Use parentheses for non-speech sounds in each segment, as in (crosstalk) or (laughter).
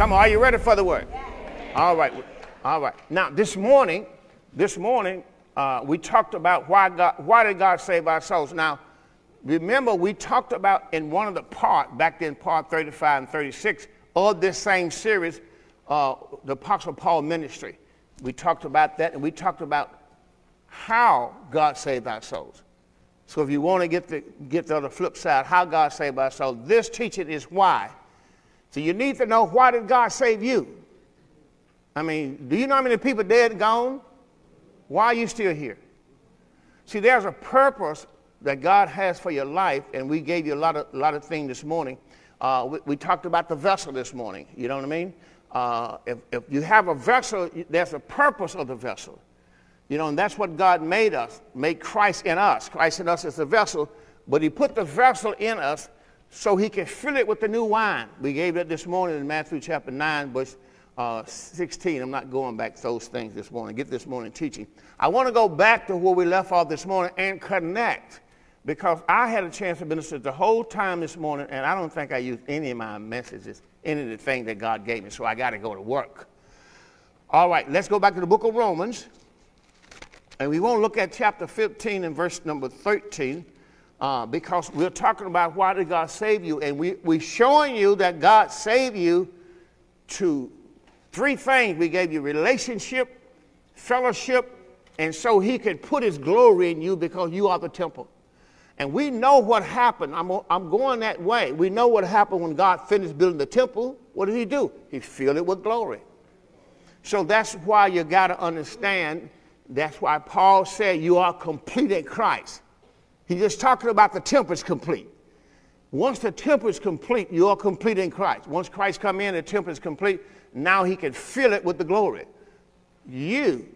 Come on, are you ready for the word? All right, all right. Now, this morning, this morning, uh, we talked about why God, why did God save our souls? Now, remember we talked about in one of the part back then, part 35 and 36 of this same series, uh, the Apostle Paul ministry. We talked about that, and we talked about how God saved our souls. So if you want to get the get the other flip side, how God saved our souls, this teaching is why. So you need to know why did God save you? I mean, do you know how many people dead gone? Why are you still here? See, there's a purpose that God has for your life, and we gave you a lot of, a lot of things this morning. Uh, we, we, talked about the vessel this morning. You know what I mean? Uh, if, if you have a vessel, there's a purpose of the vessel. You know, and that's what God made us, made Christ in us. Christ in us is the vessel, but He put the vessel in us so He can fill it with the new wine. We gave it this morning in Matthew chapter 9, verse uh, 16. I'm not going back to those things this morning. Get this morning teaching. I want to go back to where we left off this morning and connect because I had a chance to minister the whole time this morning, and I don't think I used any of my messages, any of the things that God gave me, so I got to go to work. All right, let's go back to the book of Romans, and we want to look at chapter 15 and verse number 13. Uh, because we're talking about why did God save you, and we, we're showing you that God saved you to three things. We gave you relationship, fellowship, and so He could put His glory in you because you are the temple. And we know what happened. I'm, I'm going that way. We know what happened when God finished building the temple. What did he do? He filled it with glory. So that's why you got to understand. That's why Paul said you are complete in Christ. He's just talking about the temple is complete. Once the temple is complete, you are complete in Christ. Once Christ come in, the temple is complete. Now he can fill it with the glory. You,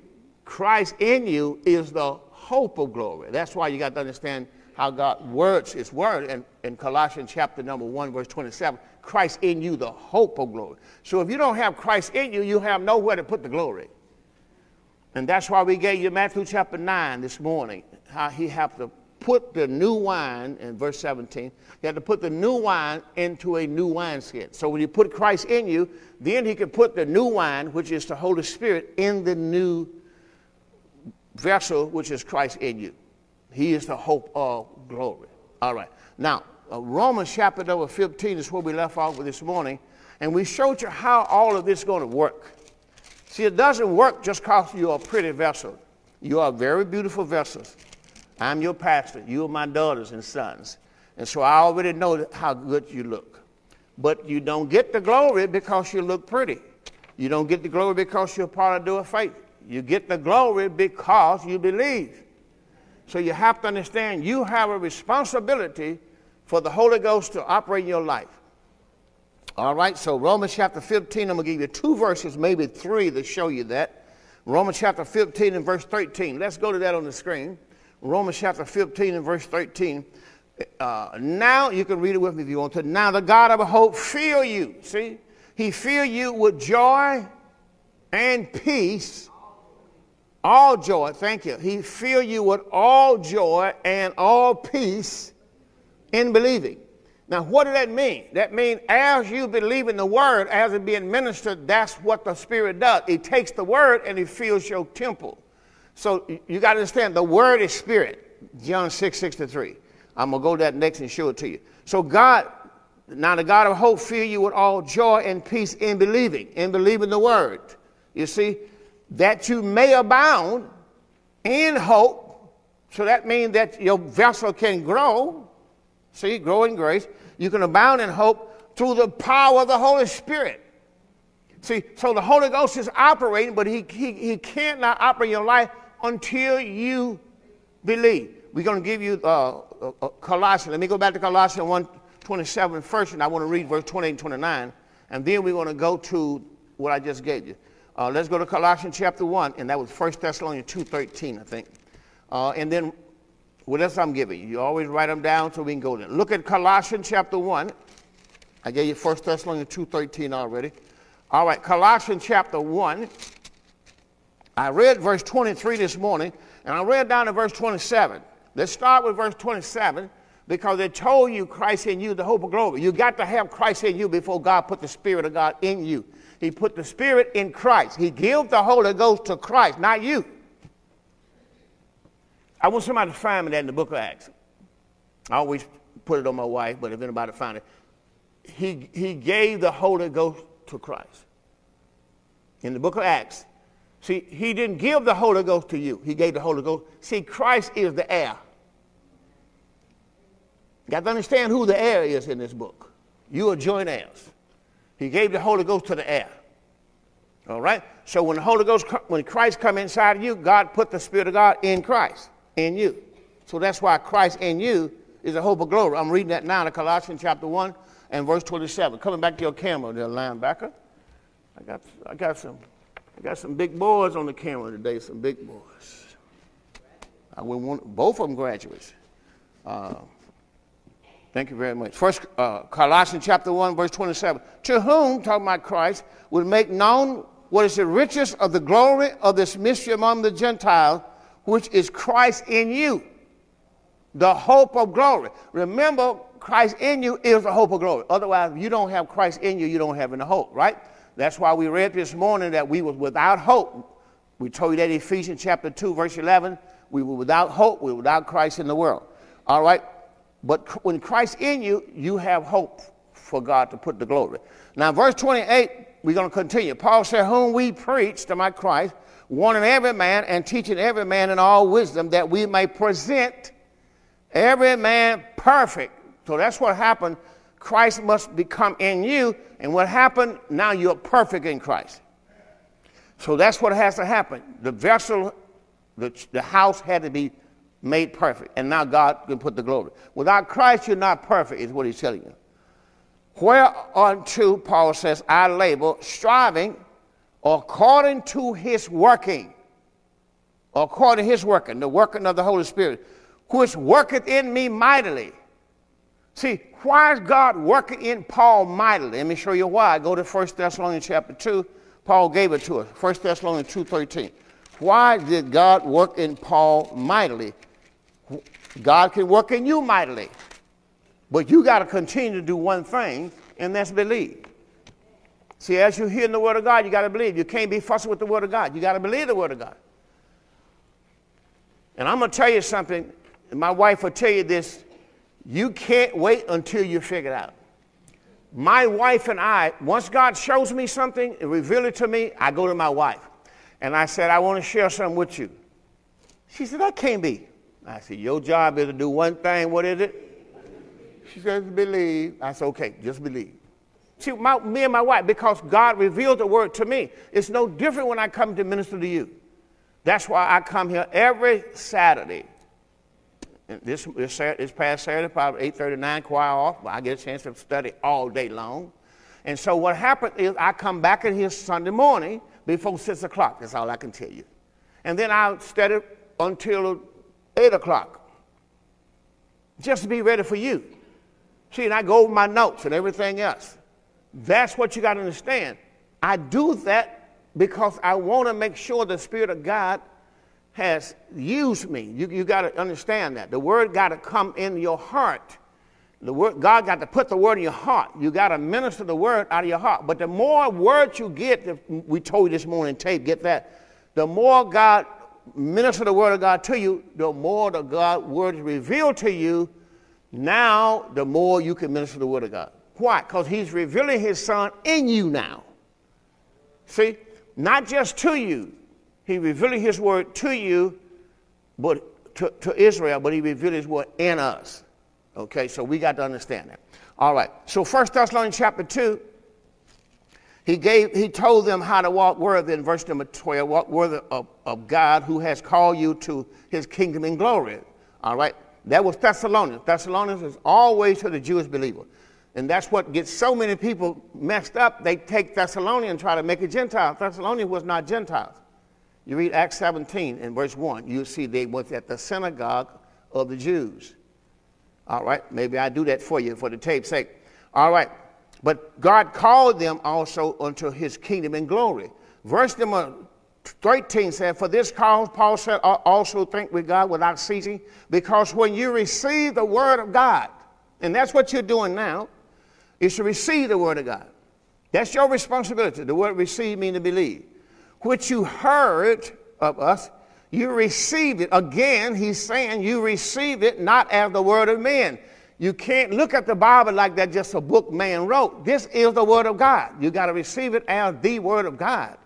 Christ in you, is the hope of glory. That's why you got to understand how God words his word in, in Colossians chapter number 1, verse 27. Christ in you, the hope of glory. So if you don't have Christ in you, you have nowhere to put the glory. And that's why we gave you Matthew chapter 9 this morning, how he had to put the new wine, in verse 17, you had to put the new wine into a new wineskin. So when you put Christ in you, then he can put the new wine, which is the Holy Spirit, in the new vessel, which is Christ in you. He is the hope of glory. All right. Now, uh, Romans chapter number 15 is where we left off with this morning. And we showed you how all of this is going to work. See, it doesn't work just because you're a pretty vessel. You are very beautiful vessels. I'm your pastor. You are my daughters and sons. And so I already know how good you look. But you don't get the glory because you look pretty. You don't get the glory because you're part of the faith. You get the glory because you believe. So you have to understand you have a responsibility for the Holy Ghost to operate in your life. All right, so Romans chapter 15, I'm going to give you two verses, maybe three, to show you that. Romans chapter 15 and verse 13. Let's go to that on the screen. Romans chapter 15 and verse 13. Uh, now, you can read it with me if you want to. Now, the God of hope fill you. See? He fill you with joy and peace all joy, thank you. He fill you with all joy and all peace in believing. Now, what does that mean? That means as you believe in the word, as it being ministered, that's what the Spirit does. It takes the word and it fills your temple. So you got to understand the word is spirit. John 6 63. I'm going to go that next and show it to you. So God, now the God of hope fill you with all joy and peace in believing, in believing the word. You see, that you may abound in hope. So that means that your vessel can grow. See, grow in grace. You can abound in hope through the power of the Holy Spirit. See, so the Holy Ghost is operating, but he, he, he can't operate your life until you believe. We're going to give you uh, uh, Colossians. Let me go back to Colossians 1 27 first, and I want to read verse 28 and 29. And then we're going to go to what I just gave you. Uh, let's go to Colossians chapter 1, and that was 1 Thessalonians 2.13, I think. Uh, and then, what else I'm giving you? You always write them down so we can go there. Look at Colossians chapter 1. I gave you 1 Thessalonians 2.13 already. All right, Colossians chapter 1. I read verse 23 this morning, and I read down to verse 27. Let's start with verse 27. because it told you Christ in you, the hope of glory. You got to have Christ in you before God put the Spirit of God in you. He put the Spirit in Christ. He gave the Holy Ghost to Christ, not you. I want somebody to find me that in the book of Acts. I always put it on my wife, but if anybody find it, he, he gave the Holy Ghost to Christ. In the book of Acts, see, he didn't give the Holy Ghost to you. He gave the Holy Ghost. See, Christ is the heir. You got to understand who the heir is in this book. You are joint heirs. He gave the Holy Ghost to the heir. All right? So when the Holy Ghost, when Christ come inside of you, God put the Spirit of God in Christ, in you. So that's why Christ in you is a hope of glory. I'm reading that now in Colossians chapter 1 and verse 27. Coming back to your camera there, linebacker. I got, I got some, I got some big boys on the camera today, some big boys. I want both of them graduates. Uh, Thank you very much. First, uh, Colossians chapter 1, verse 27. To whom, talking about Christ, will make known what is the riches of the glory of this mystery among the Gentiles, which is Christ in you, the hope of glory. Remember, Christ in you is the hope of glory. Otherwise, if you don't have Christ in you, you don't have any hope, right? That's why we read this morning that we were without hope. We told you that Ephesians chapter 2, verse 11. We were without hope. We were without Christ in the world. All right? But when Christ in you, you have hope for God to put the glory. Now, verse 28, we're going to continue. Paul said, Whom we preach to my Christ, warning every man and teaching every man in all wisdom, that we may present every man perfect. So that's what happened. Christ must become in you. And what happened? Now you're perfect in Christ. So that's what has to happen. The vessel, the, the house had to be made perfect. And now God can put the glory. Without Christ, you're not perfect, is what he's telling you. Whereunto, Paul says, I labor, striving according to his working. According to his working, the working of the Holy Spirit, which worketh in me mightily. See, why is God working in Paul mightily? Let me show you why. Go to 1 Thessalonians chapter 2. Paul gave it to us. 1 Thessalonians 2.13. Why did God work in Paul mightily? God can work in you mightily. But you got to continue to do one thing, and that's believe. See, as you hear the word of God, you got to believe. You can't be fussing with the word of God. You got to believe the word of God. And I'm going to tell you something. My wife will tell you this. You can't wait until you figure it out. My wife and I, once God shows me something and reveal it to me, I go to my wife. And I said, I want to share something with you. She said, that can't be. I said, Your job is to do one thing. What is it? She says, Believe. I said, Okay, just believe. See, my, me and my wife, because God revealed the word to me, it's no different when I come to minister to you. That's why I come here every Saturday. This, this, this past Saturday, probably 8.39, choir off, I get a chance to study all day long. And so what happened is I come back in here Sunday morning before 6 o'clock. That's all I can tell you. And then I'll study until 8 o'clock. Just to be ready for you. See, and I go over my notes and everything else. That's what you got to understand. I do that because I want to make sure the Spirit of God has used me. You, you got to understand that. The Word got to come in your heart. The word, God got to put the Word in your heart. You got to minister the Word out of your heart. But the more words you get, we told you this morning, tape, get that. The more God minister the word of God to you, the more the God word is revealed to you, now the more you can minister the word of God. Why? Because he's revealing his son in you now. See? Not just to you. He revealing his word to you, but to, to Israel, but he revealed his word in us. Okay, so we got to understand that. All right. So First Thessalonians chapter 2, he, gave, he told them how to walk worthy in verse number 12, walk worthy of, of God who has called you to his kingdom in glory. All right? That was Thessalonians. Thessalonians is always to the Jewish believer. And that's what gets so many people messed up. They take Thessalonians and try to make it Gentile. Thessalonians was not Gentiles. You read Acts 17 in verse 1, you see they was at the synagogue of the Jews. All right, maybe I do that for you for the tape's sake. All right, but God called them also unto his kingdom and glory. Verse number 13 said, For this cause, Paul said, also think with God without ceasing, because when you receive the word of God, and that's what you're doing now, is to receive the word of God. That's your responsibility. The word receive means to believe. Which you heard of us, you received it. Again, he's saying you received it not as the word of men. You can't look at the Bible like that just a book man wrote. This is the word of God. You got to receive it as the word of God.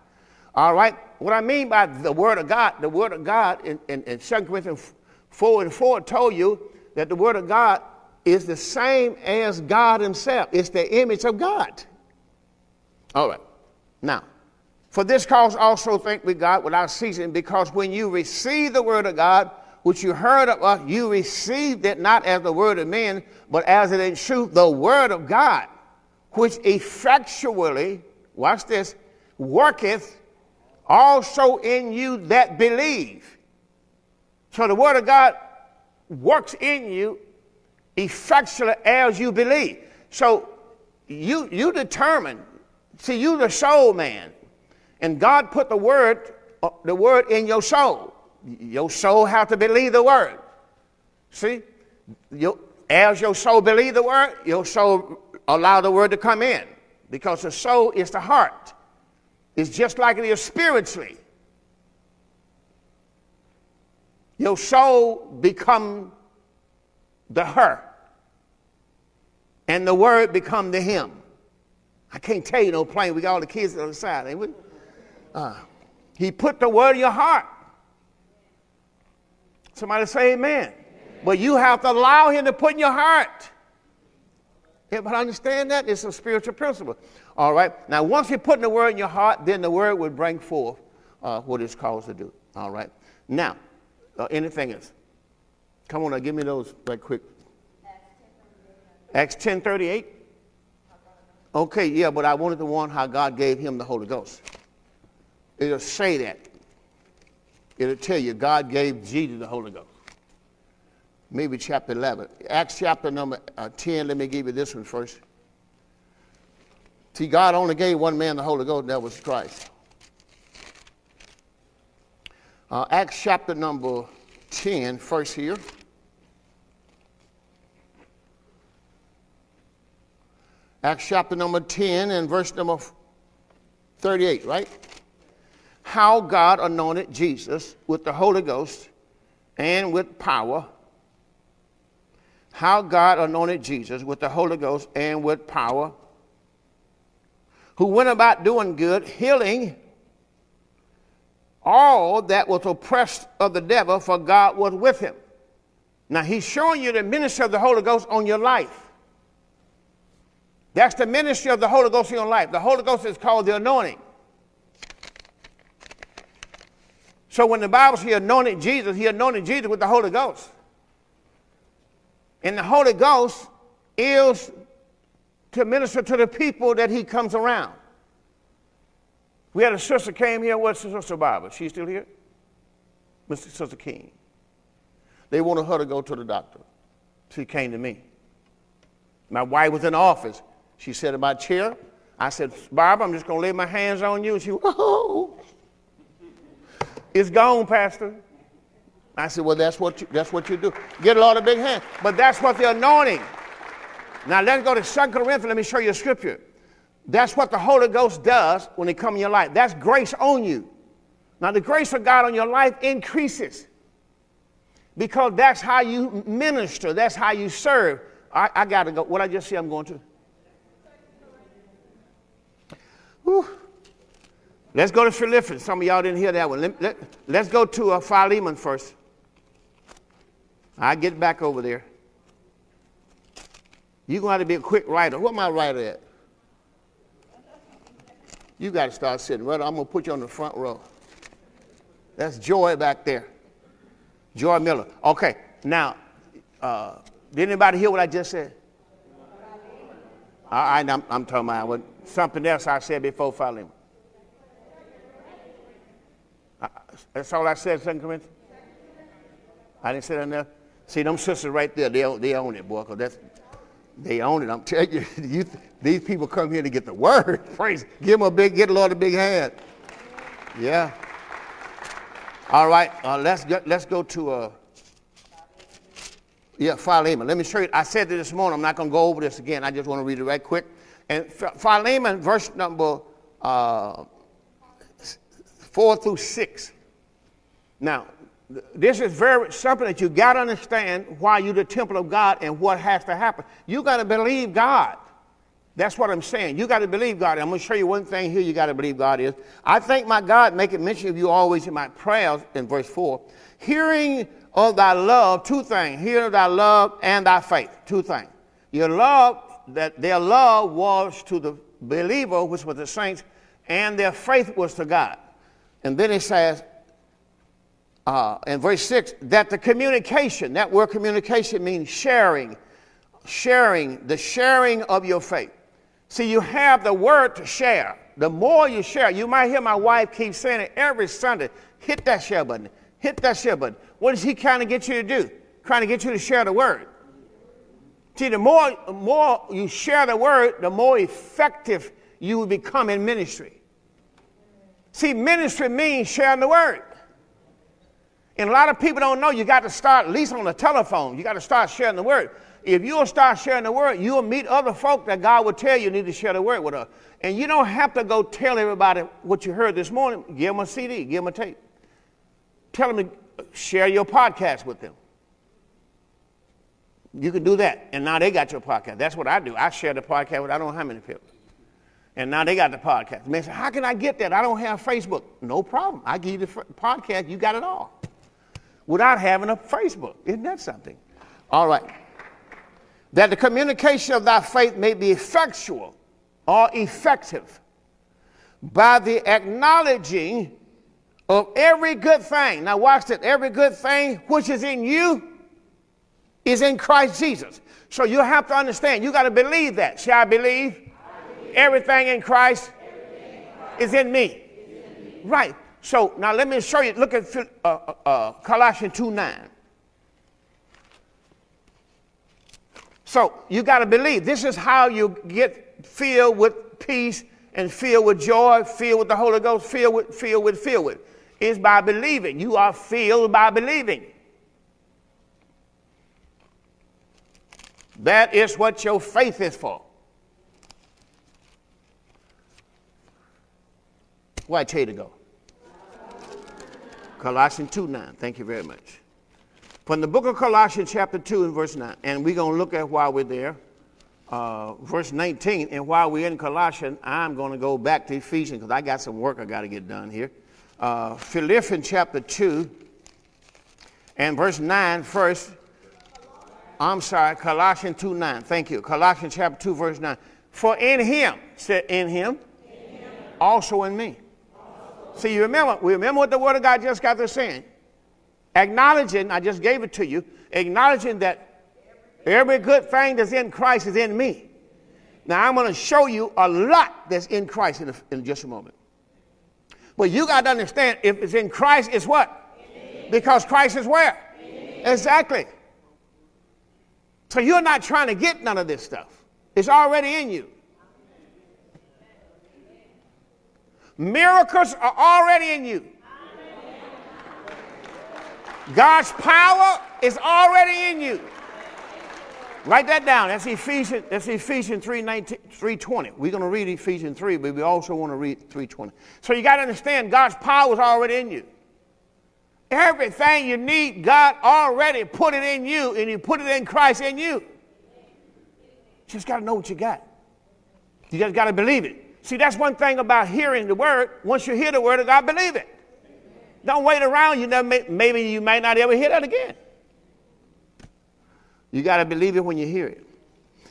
All right? What I mean by the word of God, the word of God in, in, in 2 Corinthians 4 and 4 told you that the word of God is the same as God himself. It's the image of God. All right. Now, for this cause also thank we God without ceasing, because when you receive the word of God, which you heard of us, you received it not as the word of men, but as it in truth the word of God, which effectually, watch this, worketh also in you that believe. So the word of God works in you effectually as you believe. So you you determine See, you the soul man, and God put the word, uh, the word in your soul. Your soul have to believe the word. See, as your soul believe the word, your soul allow the word to come in, because the soul is the heart. It's just like it is spiritually. Your soul become the her, and the word become the him. I can't tell you no plain. We got all the kids on the side, ain't we? Uh, he put the word in your heart. Somebody say amen. amen. But you have to allow him to put in your heart. But understand that it's a spiritual principle. All right. Now, once you put the word in your heart, then the word will bring forth uh, what it's called to do. All right. Now, uh, anything else? Come on, now, give me those right quick. Acts 10 38. Okay, yeah, but I wanted to want how God gave him the Holy Ghost. It'll say that. It'll tell you God gave Jesus the Holy Ghost. Maybe chapter 11. Acts chapter number uh, 10, let me give you this one first. See, God only gave one man the Holy Ghost, and that was Christ. Uh, Acts chapter number 10, first here. Acts chapter number 10 and verse number 38, right? How God anointed Jesus with the Holy Ghost and with power. How God anointed Jesus with the Holy Ghost and with power, who went about doing good, healing all that was oppressed of the devil, for God was with him. Now, he's showing you the ministry of the Holy Ghost on your life. That's the ministry of the Holy Ghost in your life. The Holy Ghost is called the anointing. So when the Bible says he anointed Jesus, he anointed Jesus with the Holy Ghost. And the Holy Ghost is to minister to the people that he comes around. We had a sister came here. What's sister Barbara? She's still here? Mr. Sister King. They wanted her to go to the doctor. She came to me. My wife was in the office. She said in my chair, I said, Barbara, I'm just going to lay my hands on you. And she, oh, it's gone, Pastor. I said, well, that's what you, that's what you do. Get a lot of big hands. But that's what the anointing. Now let's go to 2 Corinthians. Let me show you a scripture. That's what the Holy Ghost does when it comes in your life. That's grace on you. Now the grace of God on your life increases because that's how you minister. That's how you serve. I, I got to go. What I just see, I'm going to. Whew. Let's go to Philippians. Some of y'all didn't hear that one. Let, us let, go to uh, Philemon first. I get back over there. You're going to have to be a quick writer. What I writer at? You got to start sitting right. I'm going to put you on the front row. That's Joy back there. Joy Miller. Okay, now, uh, did anybody hear what I just said? I, am I'm talking about something else I said before Philemon. That's all I said, Second Corinthians. I didn't say that enough. See, them sisters right there, they, they own it, boy, because that's, they own it. I'm telling you, (laughs) you, these people come here to get the word. (laughs) Praise. Give them a big, get a Lord a big hand. Yeah. All right, uh, let's, go, let's go to, uh, yeah, Philemon. Let me show you. I said this morning. I'm not going to go over this again. I just want to read it right quick. And Philemon, verse number uh, 4 through 6. Now, this is very something that you got to understand why you're the temple of God and what has to happen. You got to believe God. That's what I'm saying. You got to believe God. I'm going to show you one thing here you got to believe God is. I thank my God, making mention of you always in my prayers in verse 4. Hearing of thy love, two things. Hearing of thy love and thy faith, two things. Your love, that their love was to the believer, which was the saints, and their faith was to God. And then it says, uh, in verse 6, that the communication, that word communication means sharing, sharing, the sharing of your faith. See, you have the word to share. The more you share, you might hear my wife keep saying it every Sunday hit that share button, hit that share button. What is he trying to get you to do? Trying to get you to share the word. See, the more, more you share the word, the more effective you will become in ministry. See, ministry means sharing the word. And a lot of people don't know you got to start, at least on the telephone, you got to start sharing the word. If you'll start sharing the word, you'll meet other folk that God will tell you need to share the word with us. And you don't have to go tell everybody what you heard this morning. Give them a CD, give them a tape. Tell them to share your podcast with them. You can do that. And now they got your podcast. That's what I do. I share the podcast with I don't know how many people. And now they got the podcast. Man say, how can I get that? I don't have Facebook. No problem. I give you the podcast. You got it all. Without having a Facebook. Isn't that something? All right that the communication of thy faith may be effectual or effective by the acknowledging of every good thing. Now, watch that. Every good thing which is in you is in Christ Jesus. So you have to understand, you got to believe that. Shall I believe? I believe. Everything in Christ, Everything in Christ is, in is in me. Right. So now let me show you. Look at uh, uh, uh Colossians 2 9. So you got to believe. This is how you get filled with peace and filled with joy, filled with the Holy Ghost, filled with, filled with, filled with. Is by believing. You are filled by believing. That is what your faith is for. I tell you to go? Colossians 2 9. Thank you very much. From the book of Colossians, chapter 2, and verse 9. And we're going to look at while we're there, uh, verse 19. And while we're in Colossians, I'm going to go back to Ephesians because I got some work I got to get done here. Uh, Philippians, chapter 2, and verse 9 first. I'm sorry, Colossians 2 9. Thank you. Colossians chapter 2, verse 9. For in him, said in him, in him. also in me. See, you remember, we remember what the word of God just got to saying acknowledging, I just gave it to you, acknowledging that every good thing that's in Christ is in me. Now, I'm going to show you a lot that's in Christ in, a, in just a moment. But you got to understand if it's in Christ, it's what? Because Christ is where? Exactly. So you're not trying to get none of this stuff, it's already in you. Miracles are already in you. God's power is already in you. Write that down. That's Ephesians, that's Ephesians 3, 19, 320. We're going to read Ephesians 3, but we also want to read 320. So you got to understand God's power is already in you. Everything you need, God already put it in you, and you put it in Christ in you. You just got to know what you got. You just got to believe it. See, that's one thing about hearing the word. Once you hear the word of God, believe it. Don't wait around. You never may, maybe you might not ever hear that again. You got to believe it when you hear it.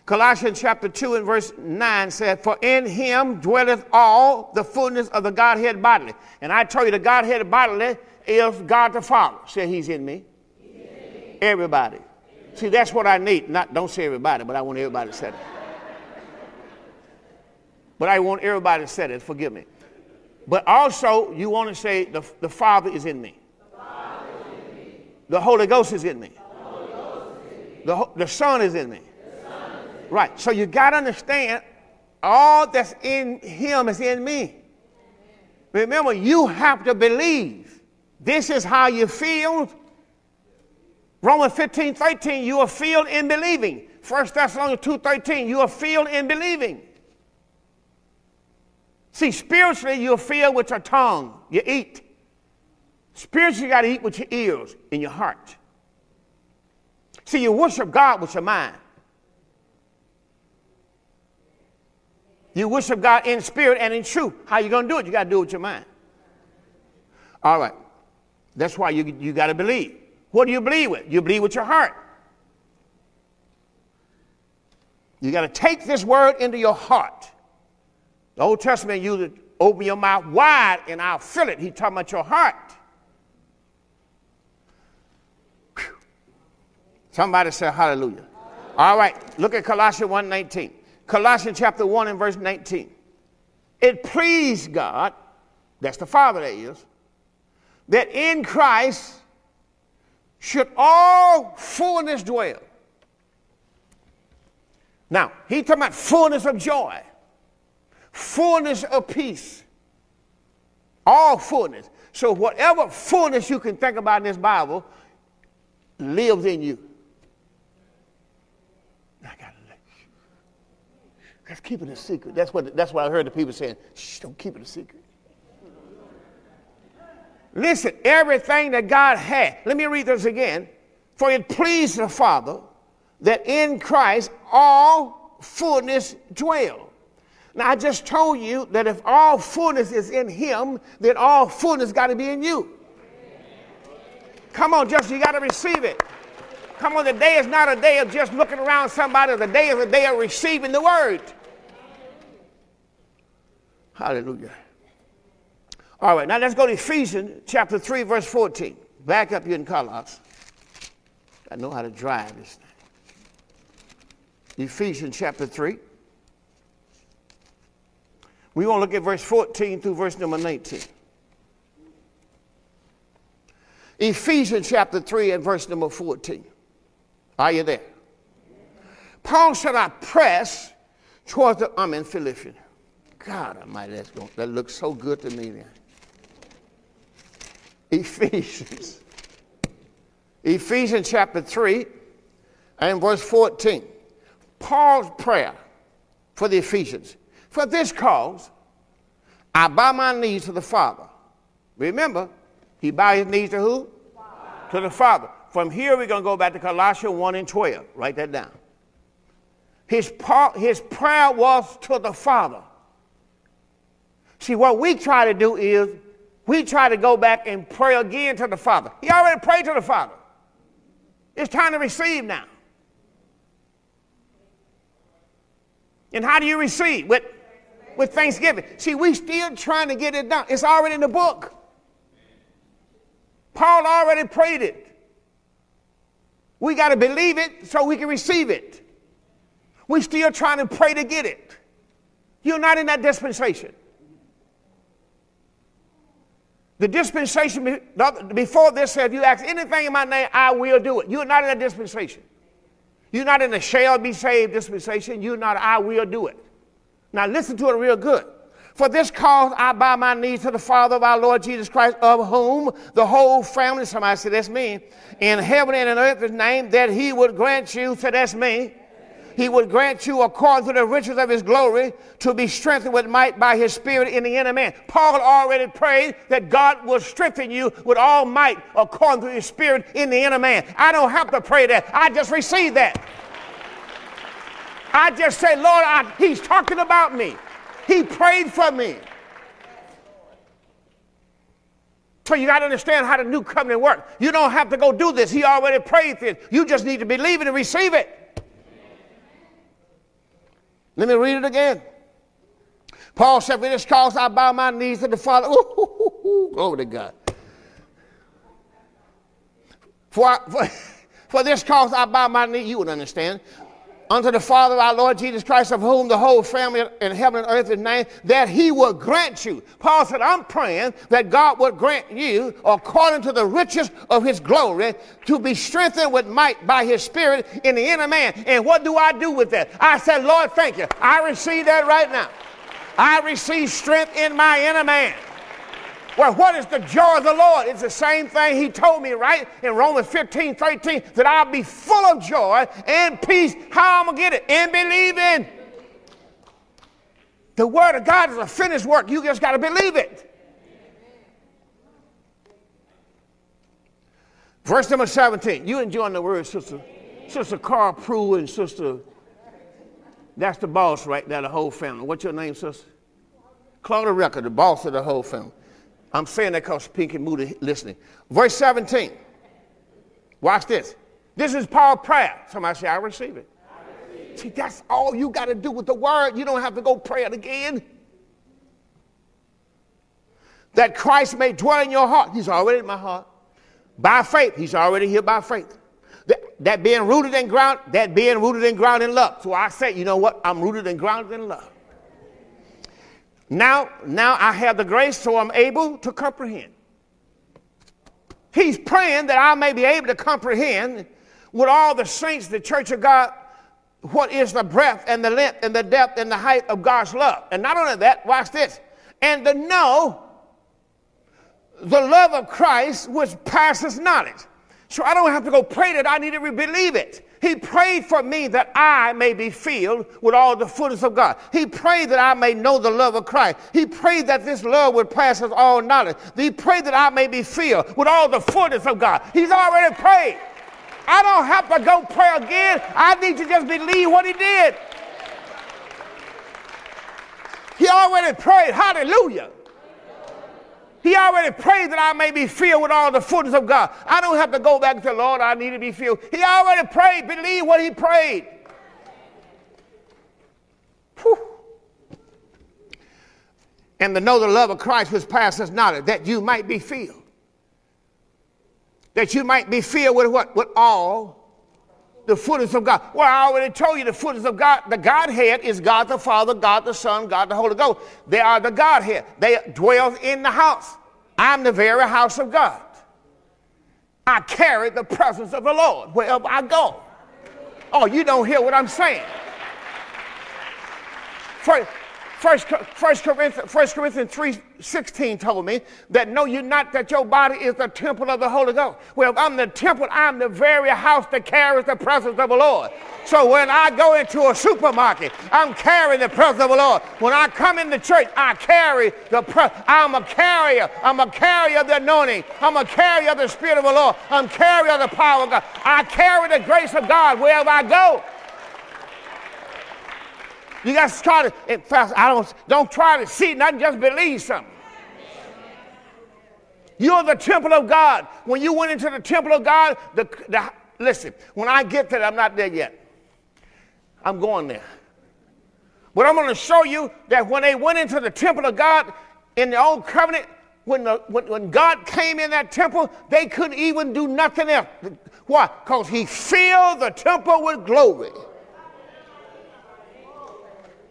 Colossians chapter 2 and verse 9 said, For in him dwelleth all the fullness of the Godhead bodily. And I tell you, the Godhead bodily is God the Father. Say, He's in me. Everybody. See, that's what I need. Not don't say everybody, but I want everybody to say it. But I want everybody to say it. Forgive me. But also, you want to say, the, the Father is in me. The, in me. the Holy Ghost is in me. The, the Son is in me. Right. So you got to understand, all that's in Him is in me. Remember, you have to believe This is how you feel. Romans 15, 13, you are filled in believing. 1 Thessalonians 2, 13, you are filled in believing. See, spiritually, you're filled with your tongue. You eat. Spiritually, you got to eat with your ears and your heart. See, you worship God with your mind. You worship God in spirit and in truth. How you going to do it? You got to do it with your mind. All right. That's why you, you got to believe. What do you believe with? You believe with your heart. You got to take this word into your heart. The Old Testament used it, open your mouth wide and I'll fill it. He's talking about your heart. Whew. Somebody say hallelujah. All right, look at Colossians 1.19. Colossians chapter 1 and verse 19. It pleased God, that's the Father that is, that in Christ should all fullness dwell. Now, he's talking about fullness of joy, fullness of peace, all fullness. So, whatever fullness you can think about in this Bible lives in you. I gotta Let's keep it a secret. That's what, that's what I heard the people saying. Shh, don't keep it a secret. Listen, everything that God had, let me read this again. For it pleased the Father that in Christ all fullness dwell. Now, I just told you that if all fullness is in Him, then all fullness got to be in you. Come on, just you got to receive it. Come on, the day is not a day of just looking around somebody, the day is a day of receiving the word. Hallelujah. All right, now let's go to Ephesians chapter 3, verse 14. Back up here in Colossus. I know how to drive this thing. Ephesians chapter 3. We want to look at verse 14 through verse number 19. Ephesians chapter 3 and verse number 14. Are you there? Paul said, I press towards the, I'm in Philippians. God Almighty, that's going, that looks so good to me then. Ephesians. Ephesians chapter 3 and verse 14. Paul's prayer for the Ephesians. For this cause, I bow my knees to the Father. Remember, he bowed his knees to who? Father. To the Father. From here, we're going to go back to Colossians 1 and 12. Write that down. His, his prayer was to the Father. See, what we try to do is we try to go back and pray again to the Father. He already prayed to the Father. It's time to receive now. And how do you receive? With, with thanksgiving. See, we still trying to get it done. It's already in the book. Paul already prayed it. We got to believe it so we can receive it. We still trying to pray to get it. You're not in that dispensation. The dispensation before this said, if you ask anything in my name, I will do it. You're not in that dispensation. You're not in the shall be saved dispensation. You're not, I will do it. Now listen to it real good. For this cause I bow my knees to the Father of our Lord Jesus Christ, of whom the whole family, somebody said, that's me, in heaven and in earth is named, that he would grant you, so that's me, he would grant you, according to the riches of his glory, to be strengthened with might by his spirit in the inner man. Paul already prayed that God will strengthen you with all might according to his spirit in the inner man. I don't have to pray that. I just receive that. I just say, Lord, I, he's talking about me. He prayed for me. So you got to understand how the new covenant works. You don't have to go do this. He already prayed for it. You just need to believe it and receive it. Let me read it again. Paul said, For this cause I bow my knees to the Father. (laughs) Ooh, glory to God. For, for, (laughs) for this cause I bow my knee, you would understand unto the Father our Lord Jesus Christ, of whom the whole family in heaven and earth is named, that he will grant you. Paul said, I'm praying that God would grant you, according to the riches of his glory, to be strengthened with might by his spirit in the inner man. And what do I do with that? I said, Lord, thank you. I receive that right now. I receive strength in my inner man. Well, what is the joy of the Lord? It's the same thing he told me, right? In Romans 15, 13, that I'll be full of joy and peace. How am I'm going to get it? In believing. The word of God is a finished work. You just got to believe it. Verse number 17. You enjoying the word, Sister, Sister Carl Prue and Sister. That's the boss right there, the whole family. What's your name, sister? Claudia Record, the boss of the whole family. I'm saying that because Pinky Moody listening. Verse 17. Watch this. This is Paul's prayer. Somebody say, I receive it. I receive See, that's all you got to do with the word. You don't have to go pray it again. That Christ may dwell in your heart. He's already in my heart. By faith. He's already here by faith. That, that being rooted and ground, that being rooted and grounded in love. So I say, you know what? I'm rooted and grounded in love. Now, now I have the grace, so I'm able to comprehend. He's praying that I may be able to comprehend with all the saints, the church of God, what is the breadth and the length and the depth and the height of God's love. And not only that, watch this, and to know the love of Christ which passes knowledge. So I don't have to go pray that I need to believe it. He prayed for me that I may be filled with all the fullness of God. He prayed that I may know the love of Christ. He prayed that this love would pass us all knowledge. He prayed that I may be filled with all the fullness of God. He's already prayed. I don't have to go pray again. I need to just believe what he did. He already prayed. Hallelujah. He already prayed that I may be filled with all the fullness of God. I don't have to go back to Lord, I need to be filled. He already prayed. Believe what he prayed. Whew. And to know the love of Christ which passes knowledge, that you might be filled. That you might be filled with what? With all the fullness of God. Well, I already told you the fullness of God. The Godhead is God the Father, God the Son, God the Holy Ghost. They are the Godhead. They dwell in the house. I'm the very house of God. I carry the presence of the Lord wherever I go. Oh, you don't hear what I'm saying. First, First, First, Corinthians, First Corinthians 3 16 told me that know you not that your body is the temple of the Holy Ghost. Well, if I'm the temple, I'm the very house that carries the presence of the Lord. So when I go into a supermarket, I'm carrying the presence of the Lord. When I come into church, I carry the pre- I'm a carrier. I'm a carrier of the anointing. I'm a carrier of the Spirit of the Lord. I'm a carrier of the power of God. I carry the grace of God wherever I go. You got to try to, eh, fact, I don't, don't try to see nothing, just believe something. You're the temple of God. When you went into the temple of God, the, the, listen, when I get there, I'm not there yet. I'm going there. But I'm going to show you that when they went into the temple of God in the old covenant, when, the, when, when God came in that temple, they couldn't even do nothing else. Why? Because he filled the temple with glory.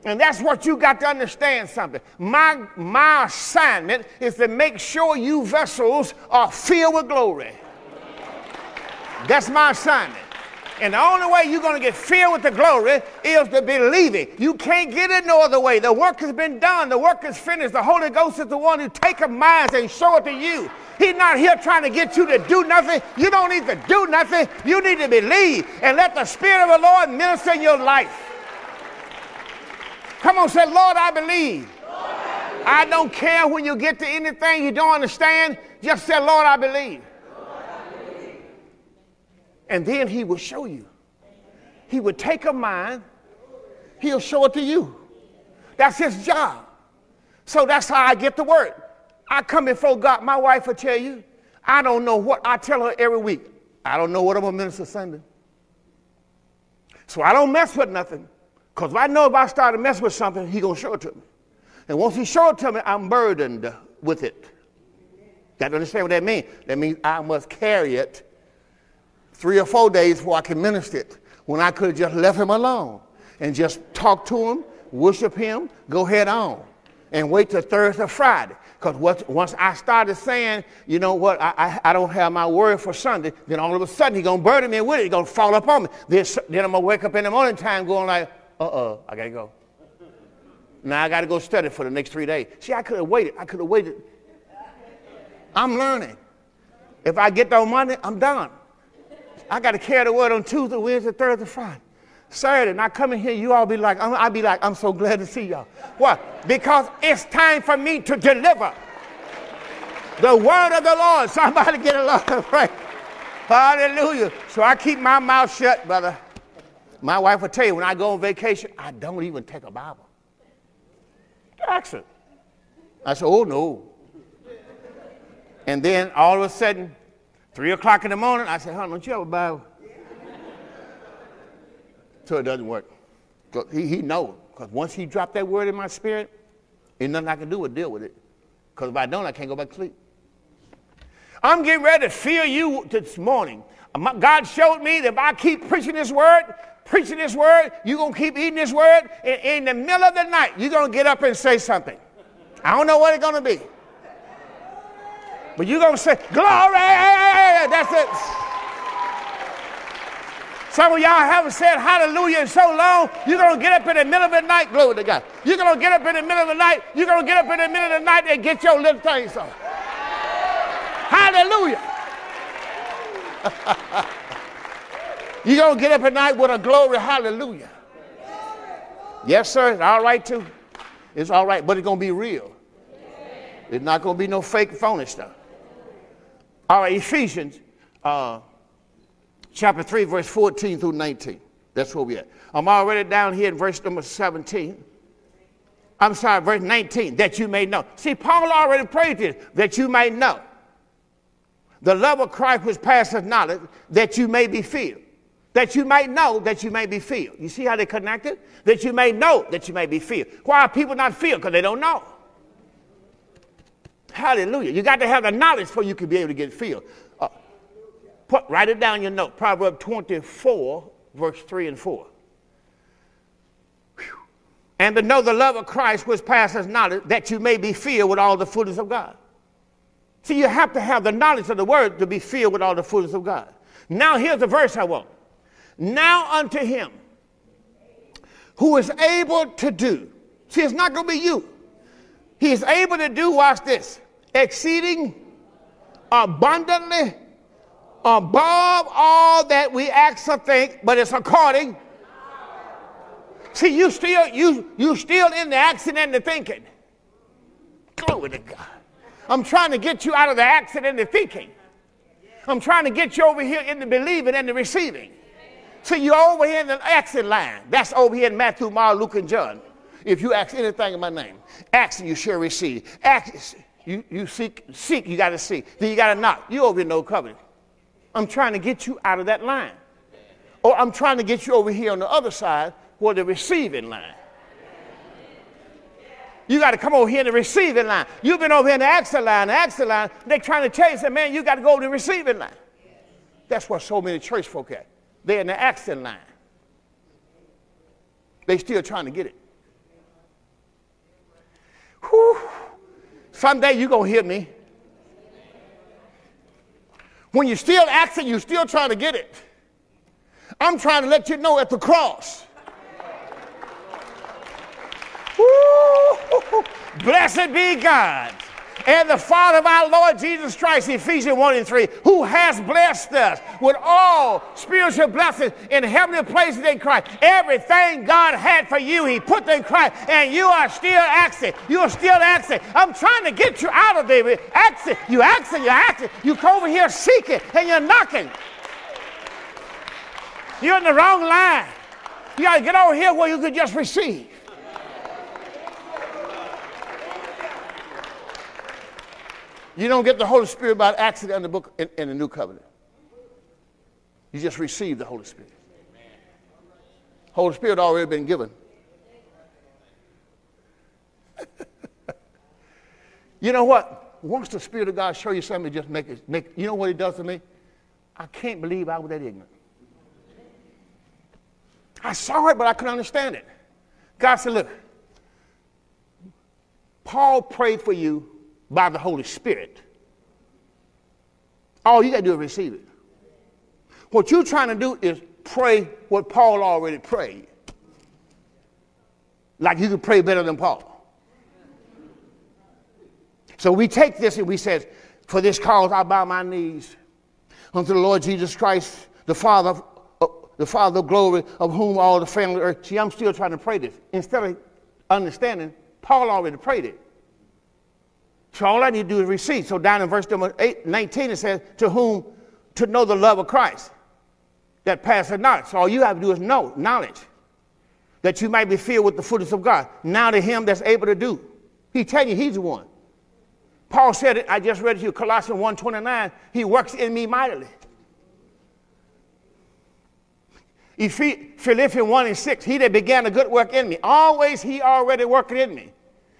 And that's what you got to understand something. My, my assignment is to make sure you vessels are filled with glory. That's my assignment. And the only way you're going to get filled with the glory is to believe it. You can't get it no other way. The work has been done. The work is finished. The Holy Ghost is the one who take a mind and show it to you. He's not here trying to get you to do nothing. You don't need to do nothing. You need to believe and let the Spirit of the Lord minister in your life. Come on, say, Lord, I believe. I, don't care when you get to anything you don't understand. Just say, Lord, I believe. And then he will show you. He would take a mind, he'll show it to you. That's his job. So that's how I get the word. I come before God. My wife will tell you, I don't know what I tell her every week. I don't know what I'm going to minister Sunday. So I don't mess with nothing. Because if I know if I start to mess with something, he's going to show it to me. And once he shows it to me, I'm burdened with it. Got to understand what that means. That means I must carry it three or four days before I can minister it. When I could have just left him alone and just talk to him, worship him, go head on, and wait till Thursday or Friday. Because once I started saying, you know what, I, I, I, don't have my word for Sunday, then all of a sudden he's going to burden me with it. He's going to fall upon me. Then, then I'm going to wake up in the morning time going like, uh-uh, I gotta go. Now I gotta go study for the next three days. See, I could have waited. I could have waited. I'm learning. If I get on Monday, I'm done. I got to carry the word on Tuesday, Wednesday, Thursday, Friday. Saturday, and I come in here, you all be like, I'll be like, I'm so glad to see y'all. Why? Because it's time for me to deliver the word of the Lord. Somebody get a lot of praise. Hallelujah. So I keep my mouth shut, brother. My wife will tell you when I go on vacation, I don't even take a Bible. Jackson. I said, oh no. And then all of a sudden, three o'clock in the morning, I said, honey, don't you have a Bible? so it doesn't work. He, he knows. Because once he dropped that word in my spirit, ain't nothing I can do but deal with it. Because if I don't, I can't go back to sleep. I'm getting ready to fear you this morning. God showed me that if I keep preaching this word, preaching this word, you're going to keep eating this word. In, in the middle of the night, you're going to get up and say something. I don't know what it's going to be. But you're going to say, Glory! That's it. Some of y'all haven't said hallelujah in so long, you're going to get up in the middle of the night, glory to God. You're going to get up in the middle of the night, you're going to get up in the middle of the night and get your little things on. Hallelujah. (laughs) you're going to get up at night with a glory, hallelujah. Yes, sir, it's all right too. It's all right, but it's going to be real. It's not going to be no fake, phony stuff. All right, Ephesians uh, chapter 3, verse 14 through 19. That's where we're at. I'm already down here in verse number 17. I'm sorry, verse 19, that you may know. See, Paul already prayed this, that you may know. The love of Christ which passes knowledge, that you may be filled. That you may know that you may be filled. You see how they connected? That you may know that you may be filled. Why are people not filled? Because they don't know. Hallelujah. You got to have the knowledge before you can be able to get filled. Uh, put, write it down in your note. Proverb 24, verse 3 and 4. Whew. And to know the love of Christ which passes knowledge, that you may be filled with all the fullness of God. See, you have to have the knowledge of the word to be filled with all the fullness of God. Now, here's the verse I want. Now unto him who is able to do. See, it's not going to be you. He is able to do, watch this, exceeding abundantly above all that we ask or think, but it's according. See, you still you you still in the accident and the thinking. Glory to God. I'm trying to get you out of the accident and the thinking. I'm trying to get you over here in the believing and the receiving. See, you're over here in the accident line. That's over here in Matthew, Mark, Luke, and John. If you ask anything in my name, ask you shall receive. Ask, you, you seek, seek, you got to see. Then you got to knock. You over in no covenant. I'm trying to get you out of that line. Or I'm trying to get you over here on the other side where the receiving line. You got to come over here in the receiving line. You've been over here in the accident line, the accident line. They're trying to tell you, say, man, you got to go to the receiving line. That's what so many church folk at. They're in the accident line. They still trying to get it. Whew. Someday you're going to hear me. When you're still asking, you're still trying to get it. I'm trying to let you know at the cross. (laughs) Blessed be God and the Father of our Lord Jesus Christ, Ephesians 1 and 3, who has blessed us with all spiritual blessings in heavenly places in Christ. Everything God had for you, He put in Christ, and you are still asking. You are still asking. I'm trying to get you out of there. Asking, you asking, you asking. You come over here seeking, and you're knocking. You're in the wrong line. You got to get over here where you could just receive. You don't get the Holy Spirit by accident in the book in, in the New Covenant. You just receive the Holy Spirit. Holy Spirit already been given. (laughs) you know what? Once the Spirit of God show you something, just make it make. You know what He does to me? I can't believe I was that ignorant. I saw it, but I couldn't understand it. God said, "Look, Paul prayed for you by the Holy Spirit. All you got to do is receive it. What you're trying to do is pray what Paul already prayed. Like you could pray better than Paul. So we take this and we says, For this cause I bow my knees unto the Lord Jesus Christ, the Father, uh, the Father of glory, of whom all the family earth. See, I'm still trying to pray this. Instead of understanding, Paul already prayed it. So all I need to do is receive. So down in verse number eight, 19, it says, To whom to know the love of Christ that passeth knowledge. So all you have to do is know knowledge. That you might be filled with the fullness of God. Now to him that's able to do. He tell you he's the one. Paul said it, I just read it to you, Colossians 1.29, he works in me mightily. Philippians 1 and 6, he that began a good work in me. Always he already working in me.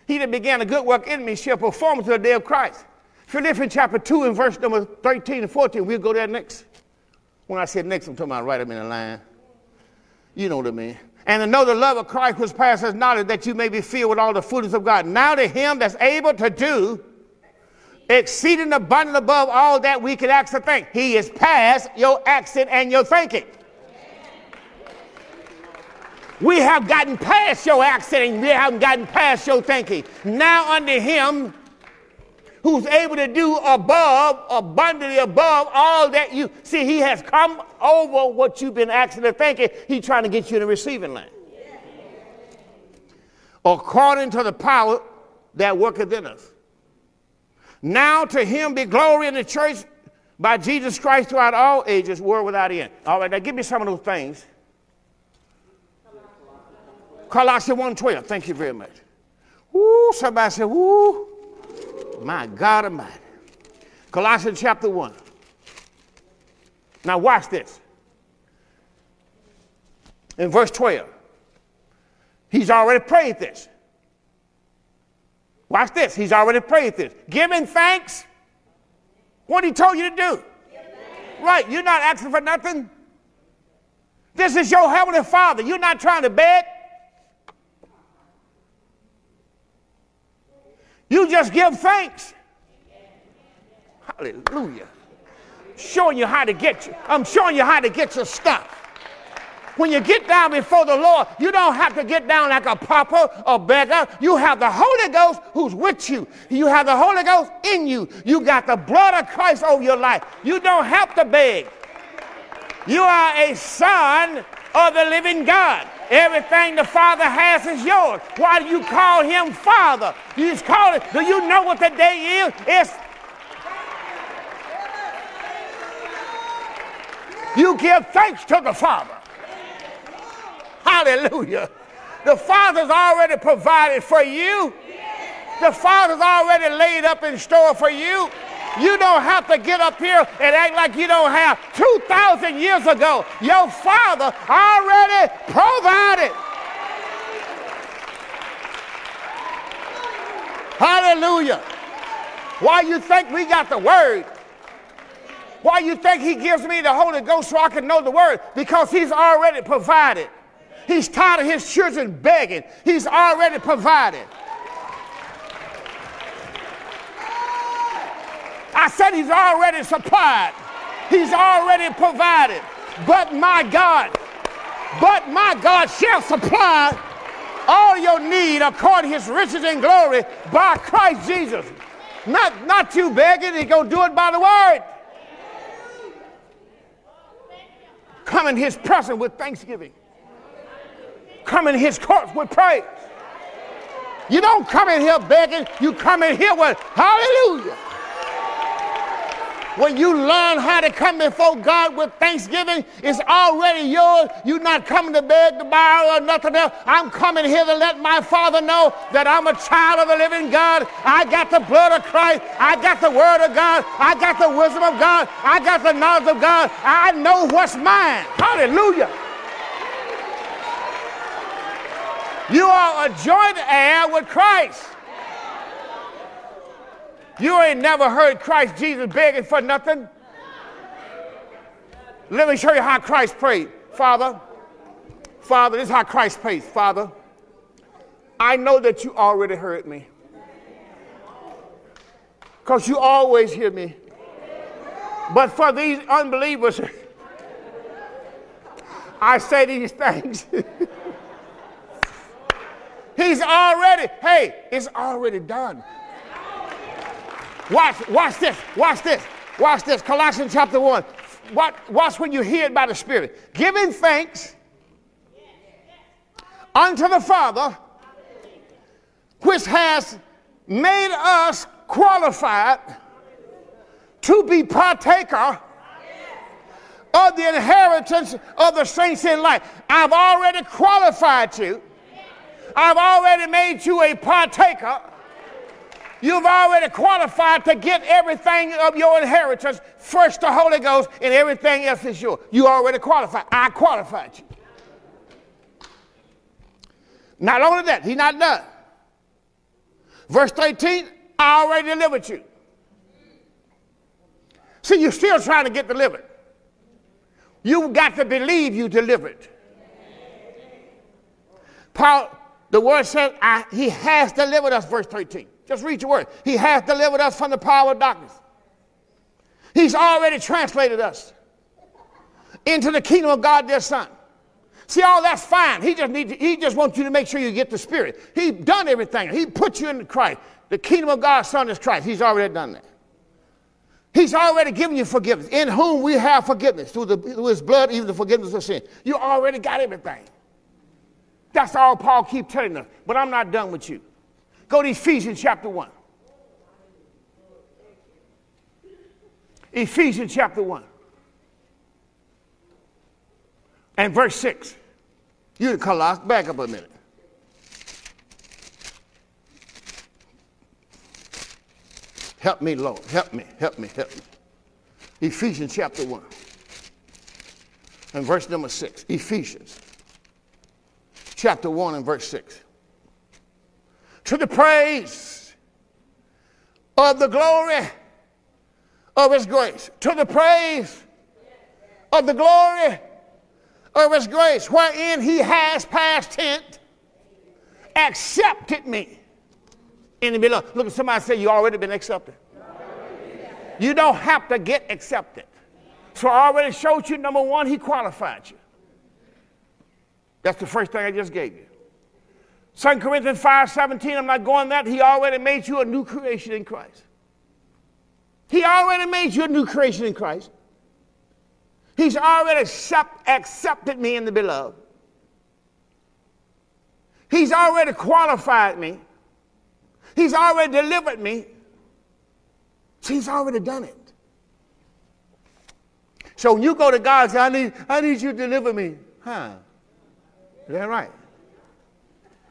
He that began a good work in me shall perform to the day of Christ. Philippians chapter 2 and verse number 13 and 14. We'll go there next. When I said next, I'm talking about right up in the line. You know what I mean. And to know the love of Christ which passes knowledge, that you may be filled with all the fullness of God. Now to him that's able to do exceeding abundant above all that we can ask or think. He is past your accent and your thinking. We have gotten past your and we haven't gotten past your thinking. Now unto him who's able to do above, abundantly above all that you see, he has come over what you've been asking or thinking. He's trying to get you in the receiving line. According to the power that worketh in us. Now to him be glory in the church by Jesus Christ throughout all ages, world without end. All right, now give me some of those things. Colossians 1.12. Thank you very much. Woo, somebody said, woo, my God Almighty. Colossians chapter 1. Now watch this. In verse 12, he's already prayed this. Watch this. He's already prayed this. Giving thanks. What he told you to do. Right. You're not asking for nothing. This is your heavenly Father. You're not trying to beg. You just give thanks. Hallelujah. Showing you how to get you. I'm showing you how to get your stuff. When you get down before the Lord, you don't have to get down like a pauper or beggar. You have the Holy Ghost who's with you. You have the Holy Ghost in you. You got the blood of Christ over your life. You don't have to beg. You are a son of the living God. Everything the Father has is yours. Why do you call him Father? You just call it. Do you know what the day is? It's you give thanks to the Father. Hallelujah. The Father's already provided for you. The Father's already laid up in store for you. You don't have to get up here and act like you don't have. 2,000 years ago, your father already provided. Hallelujah. Why you think we got the word? Why you think he gives me the Holy Ghost so I can know the word? Because he's already provided. He's tired of his children begging. He's already provided. I said he's already supplied. He's already provided. But my God, but my God shall supply all your need according to his riches and glory by Christ Jesus. Not, not you begging, he's going to do it by the word. Come in his presence with thanksgiving. Come in his courts with praise. You don't come in here begging, you come in here with hallelujah. When you learn how to come before God with thanksgiving, it's already yours. You're not coming to beg, to borrow, or nothing else. I'm coming here to let my Father know that I'm a child of the living God. I got the blood of Christ. I got the Word of God. I got the wisdom of God. I got the knowledge of God. I know what's mine. Hallelujah. You are a joint heir with Christ. You ain't never heard Christ Jesus begging for nothing. Let me show you how Christ prayed. Father, Father, this is how Christ prays. Father, I know that you already heard me. Because you always hear me. But for these unbelievers, (laughs) I say these things. (laughs) He's already, hey, it's already done. Watch, watch this, watch this, watch this. Colossians chapter 1. Watch, watch when you hear it by the Spirit. Giving thanks unto the Father, which has made us qualified to be partaker of the inheritance of the saints in light. I've already qualified you. I've already made you a partaker. You've already qualified to get everything of your inheritance. First the Holy Ghost, and everything else is yours. You already qualified. I qualified you. Not only that, he's not done. Verse 13, I already delivered you. See, you're still trying to get delivered. You've got to believe you delivered. Paul, the word says, I, He has delivered us, verse 13. Just read your word. He has delivered us from the power of darkness. He's already translated us into the kingdom of God, their Son. See, all that's fine. He just needs, he just wants you to make sure you get the Spirit. He done everything. He put you in Christ. The kingdom of God's Son is Christ. He's already done that. He's already given you forgiveness. In whom we have forgiveness through, the, through His blood, even the forgiveness of sin. You already got everything. That's all Paul keeps telling us. But I'm not done with you. Go to Ephesians chapter 1. Ephesians chapter 1. And verse 6. You the Colossians, back up a minute. Help me, Lord. Help me, help me, help me. Ephesians chapter 1. And verse number 6. Ephesians chapter 1 and verse 6. To the praise of the glory of his grace. To the praise of the glory of his grace, wherein he has past tense accepted me in the beloved. Look at somebody say, You already been accepted. You don't have to get accepted. So I already showed you, number one, he qualified you. That's the first thing I just gave you. 2 Corinthians 5 17, I'm not going that. He already made you a new creation in Christ. He already made you a new creation in Christ. He's already accept, accepted me in the beloved. He's already qualified me. He's already delivered me. So he's already done it. So when you go to God and say, I need, I need you to deliver me. Huh? Is that right?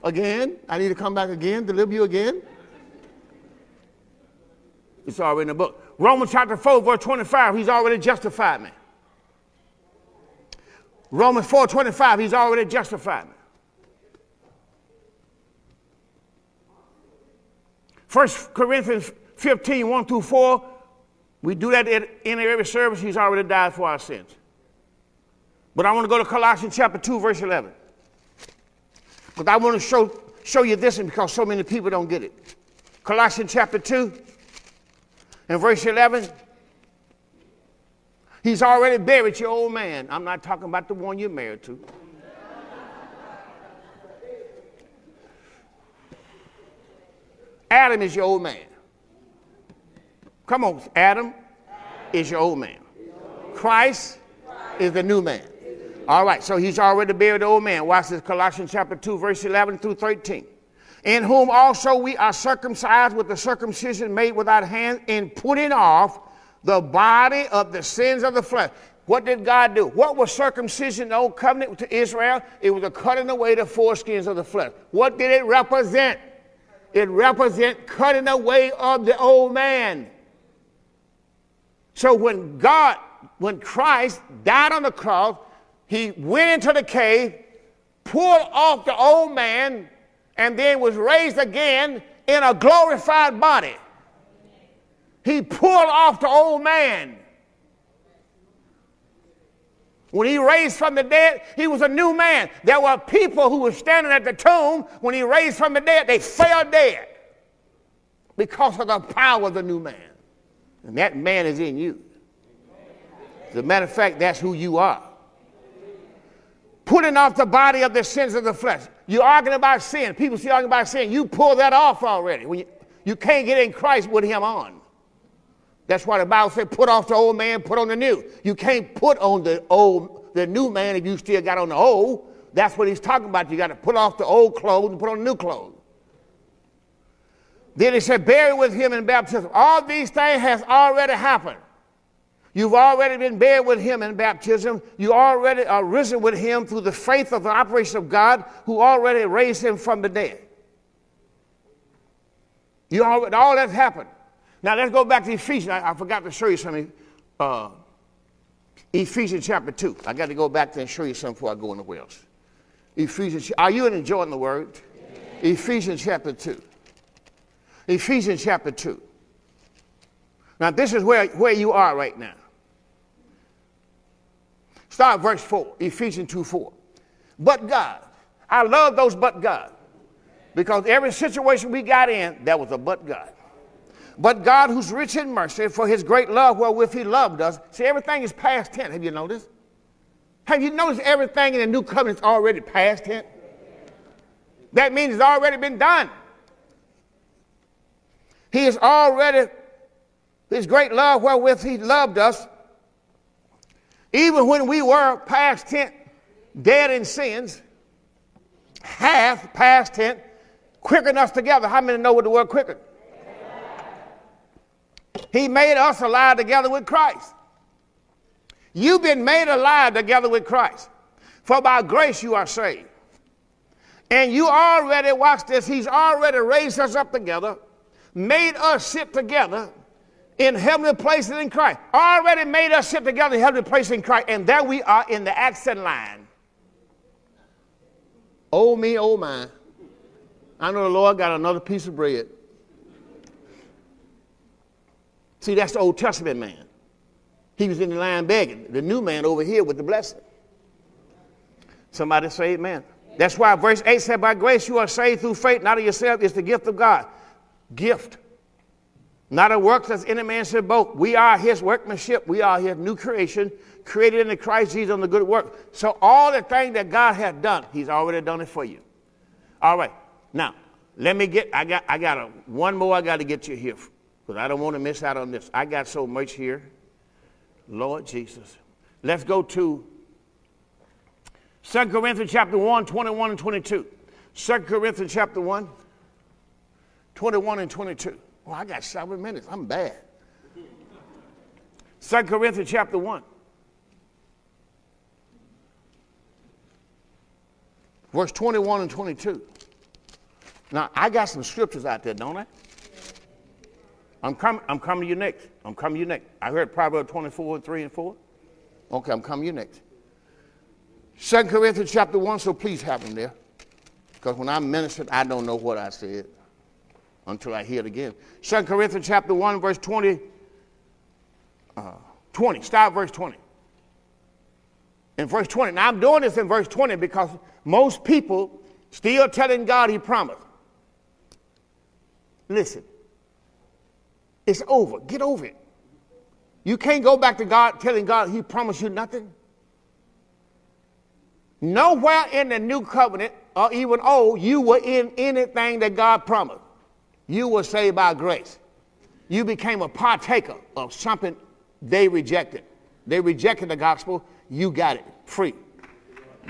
Again? I need to come back again, deliver you again? It's already in the book. Romans chapter 4, verse 25, he's already justified me. Romans 4 25, he's already justified me. First Corinthians 15, 1 through 4, we do that in every service. He's already died for our sins. But I want to go to Colossians chapter 2, verse 11. Because I want to show, show you this because so many people don't get it. Colossians chapter 2 and verse 11. He's already buried your old man. I'm not talking about the one you're married to. Adam is your old man. Come on, Adam is your old man. Christ is the new man. All right, so he's already buried the old man. Watch this Colossians chapter 2, verse 11 through 13. In whom also we are circumcised with the circumcision made without hand, in putting off the body of the sins of the flesh. What did God do? What was circumcision the old covenant to Israel? It was a cutting away the foreskins of the flesh. What did it represent? It represent cutting away of the old man. So when God, when Christ died on the cross, he went into the cave, pulled off the old man, and then was raised again in a glorified body. He pulled off the old man. When he raised from the dead, he was a new man. There were people who were standing at the tomb when he raised from the dead, they fell dead because of the power of the new man. And that man is in you. As a matter of fact, that's who you are. Putting off the body of the sins of the flesh. You're arguing about sin. People see arguing about sin. You pull that off already. When you, you can't get in Christ with him on. That's why the Bible said, put off the old man, put on the new. You can't put on the old, the new man if you still got on the old. That's what he's talking about. You got to put off the old clothes and put on new clothes. Then he said, buried with him in baptism. All these things has already happened. You've already been buried with him in baptism. You already are risen with him through the faith of the operation of God who already raised him from the dead. You already, all that's happened. Now let's go back to Ephesians. I, I forgot to show you something. Uh, Ephesians chapter 2. I got to go back there and show you something before I go anywhere else. Ephesians, are you enjoying the word? Ephesians chapter 2. Ephesians chapter 2. Now, this is where, where you are right now. Start verse 4, Ephesians 2 4. But God. I love those but God. Because every situation we got in, that was a but God. But God, who's rich in mercy, for his great love wherewith he loved us. See, everything is past tense. Have you noticed? Have you noticed everything in the new covenant is already past tense? That means it's already been done. He is already, his great love wherewith he loved us, even when we were past tense, dead in sins, hath, past tense, quickened us together. How many know what the word quickened? He made us alive together with Christ. You've been made alive together with Christ. For by grace you are saved. And you already, watch this, he's already raised us up together, made us sit together in heavenly places in Christ. Already made us sit together in heavenly places in Christ. And there we are in the accent line. Oh me, oh my. I know the Lord got another piece of bread. See, that's the Old Testament man. He was in the line begging. The new man over here with the blessing. Somebody say amen. That's why verse 8 said, By grace you are saved through faith, not of yourself. It's the gift of God. Gift. Not a work as any man should boast. We are his workmanship. We are his new creation, created in the Christ Jesus on the good work. So all the things that God has done, he's already done it for you. All right. Now, let me get, I got, I got a, one more I got to get you here because I don't want to miss out on this. I got so much here. Lord Jesus. Let's go to 2 Corinthians chapter 1, 21 and 22. 2 Corinthians chapter 1, 21 and 22. Well, I got seven minutes. I'm bad. 2 Corinthians chapter 1. Verse 21 and 22. Now, I got some scriptures out there, don't I? I'm coming, I'm coming to you next. I'm coming to you next. I heard Proverbs 24, and 3 and 4. Okay, I'm coming to you next. 2 Corinthians chapter 1, so please have them there. Because when I ministered, I don't know what I said until I hear it again. 2 Corinthians chapter 1, verse 20. Uh, 20. Start verse 20. In verse 20. Now I'm doing this in verse 20 because most people still telling God he promised. Listen. It's over. Get over it. You can't go back to God telling God he promised you nothing. Nowhere in the new covenant or even old, you were in anything that God promised. You were saved by grace. You became a partaker of something they rejected. They rejected the gospel. You got it free.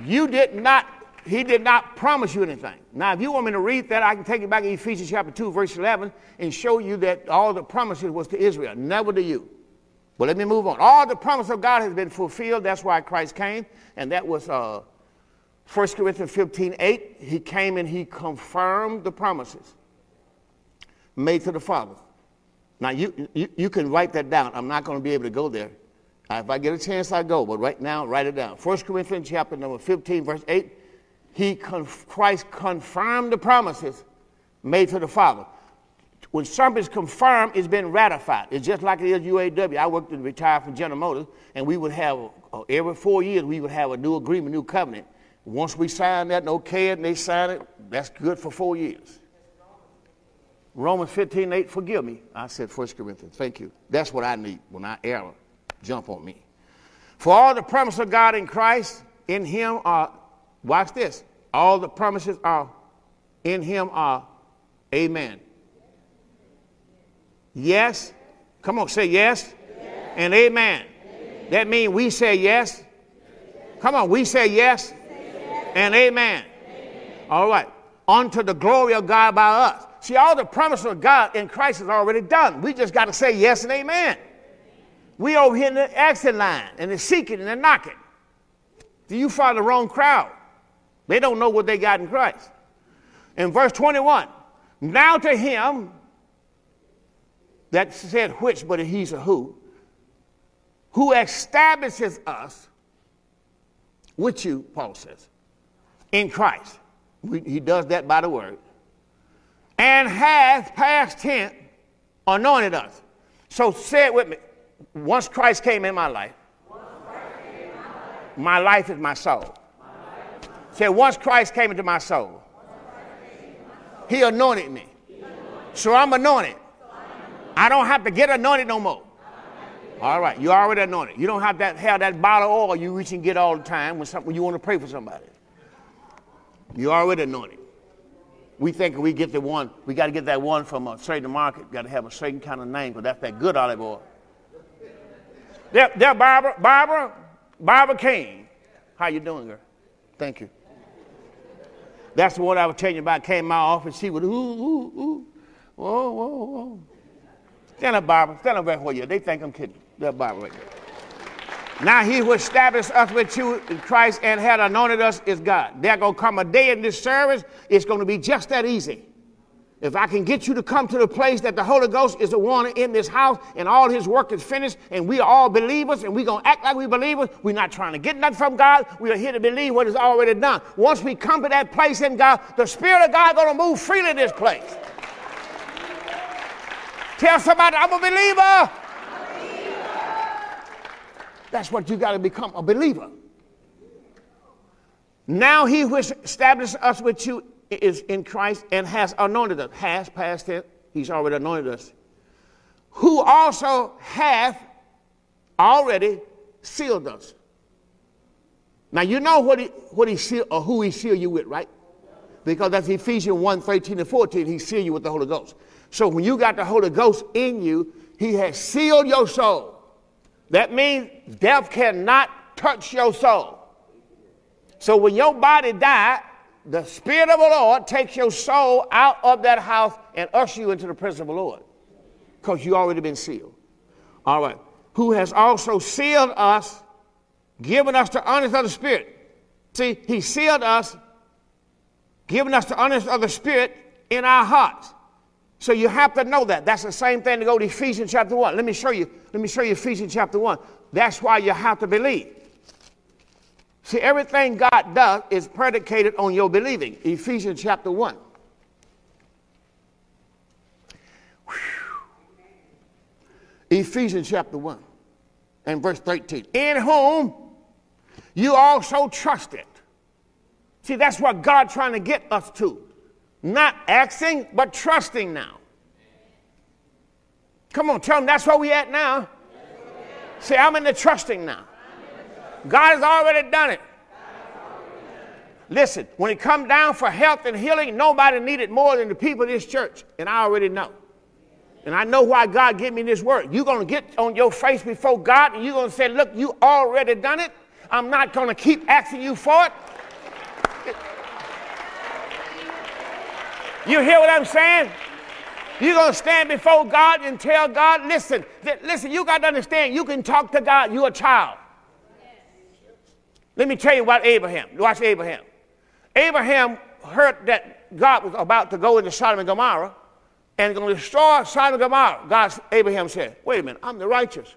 You did not, he did not promise you anything. Now, if you want me to read that, I can take you back to Ephesians chapter 2, verse 11, and show you that all the promises was to Israel, never to you. But let me move on. All the promise of God has been fulfilled. That's why Christ came. And that was uh, 1 Corinthians 15, 8. He came and he confirmed the promises made to the Father. Now, you, you, you can write that down. I'm not going to be able to go there. If I get a chance, I go. But right now, write it down. 1 Corinthians chapter number 15, verse 8. He, Christ confirmed the promises made to the Father. When something's confirmed, it's been ratified. It's just like it is UAW. I worked to retire from General Motors, and we would have, uh, every four years, we would have a new agreement, new covenant. Once we sign that and okay it, and they sign it, that's good for four years. Romans 15, 8, forgive me. I said 1 Corinthians. Thank you. That's what I need when I err. Jump on me. For all the promises of God in Christ, in him are, watch this, all the promises are, in him are, amen. Yes, Come on, say yes, yes. and amen. amen. That means we say yes. Come on, we say yes, yes. and amen. amen. All right. Unto the glory of God by us. See, all the promise of God in Christ is already done. We just got to say yes and amen. We over here in the exit line and they're seeking and they're knocking. Do you find the wrong crowd? They don't know what they got in Christ. In verse 21, now to him that said which, but he's a who, who establishes us with you, Paul says, in Christ. We, he does that by the word. And hath, past tense anointed us. So say it with me. Once Christ came in my life, my life is my soul. Say, once Christ came into my soul, he anointed me. So I'm anointed. I don't have to get anointed no more. All right, you already anointed. You don't have to have that bottle of oil you reach and get all the time when, some, when you want to pray for somebody. You already anointed. We think we get the one, we got to get that one from a certain market, got to have a certain kind of name, because that's that good olive oil. There, there, Barbara, Barbara, Barbara King. How you doing, girl? Thank you. That's the one I was telling you about. Came in my office. She would, ooh, ooh, ooh. Whoa, whoa, whoa. Stand up, Barbara. Stand up right where you They think I'm kidding. That Barbara right there. Now he who established us with you in Christ and had anointed us is God. There gonna come a day in this service, it's gonna be just that easy. If I can get you to come to the place that the Holy Ghost is the one in this house and all his work is finished and we are all believers and we're going to act like we believers, we're not trying to get nothing from God. We are here to believe what is already done. Once we come to that place in God, the Spirit of God is going to move freely in this place. Tell somebody, I'm a believer. That's what you got to become a believer. Now he who established us with you is in Christ and has anointed us. Has, past tense, he's already anointed us. Who also hath already sealed us. Now you know what he what he seal or who he sealed you with, right? Because that's Ephesians 1, 13 and 14, he sealed you with the Holy Ghost. So when you got the Holy Ghost in you, he has sealed your soul. That means death cannot touch your soul. So when your body died, the Spirit of the Lord takes your soul out of that house and usher you into the presence of the Lord because you already been sealed. All right. Who has also sealed us, given us the honest of the Spirit. See, He sealed us, given us the honest of the Spirit in our hearts. So you have to know that. That's the same thing to go to Ephesians chapter 1. Let me show you. Let me show you Ephesians chapter 1. That's why you have to believe. See, everything God does is predicated on your believing. Ephesians chapter 1. Whew. Ephesians chapter 1 and verse 13. In whom you also trusted. See, that's what God trying to get us to. Not asking, but trusting now. Come on, tell them that's where we at now. See, I'm in the trusting now. God has already done it. Listen, when it come down for health and healing, nobody needed more than the people of this church. And I already know. And I know why God gave me this word. You're going to get on your face before God and you're going to say, Look, you already done it. I'm not going to keep asking you for it. You hear what I'm saying? You're going to stand before God and tell God, listen, listen, you got to understand, you can talk to God. You're a child. Let me tell you about Abraham. Watch Abraham. Abraham heard that God was about to go into Sodom and Gomorrah and going to destroy Sodom and Gomorrah. God, Abraham said, wait a minute, I'm the righteous.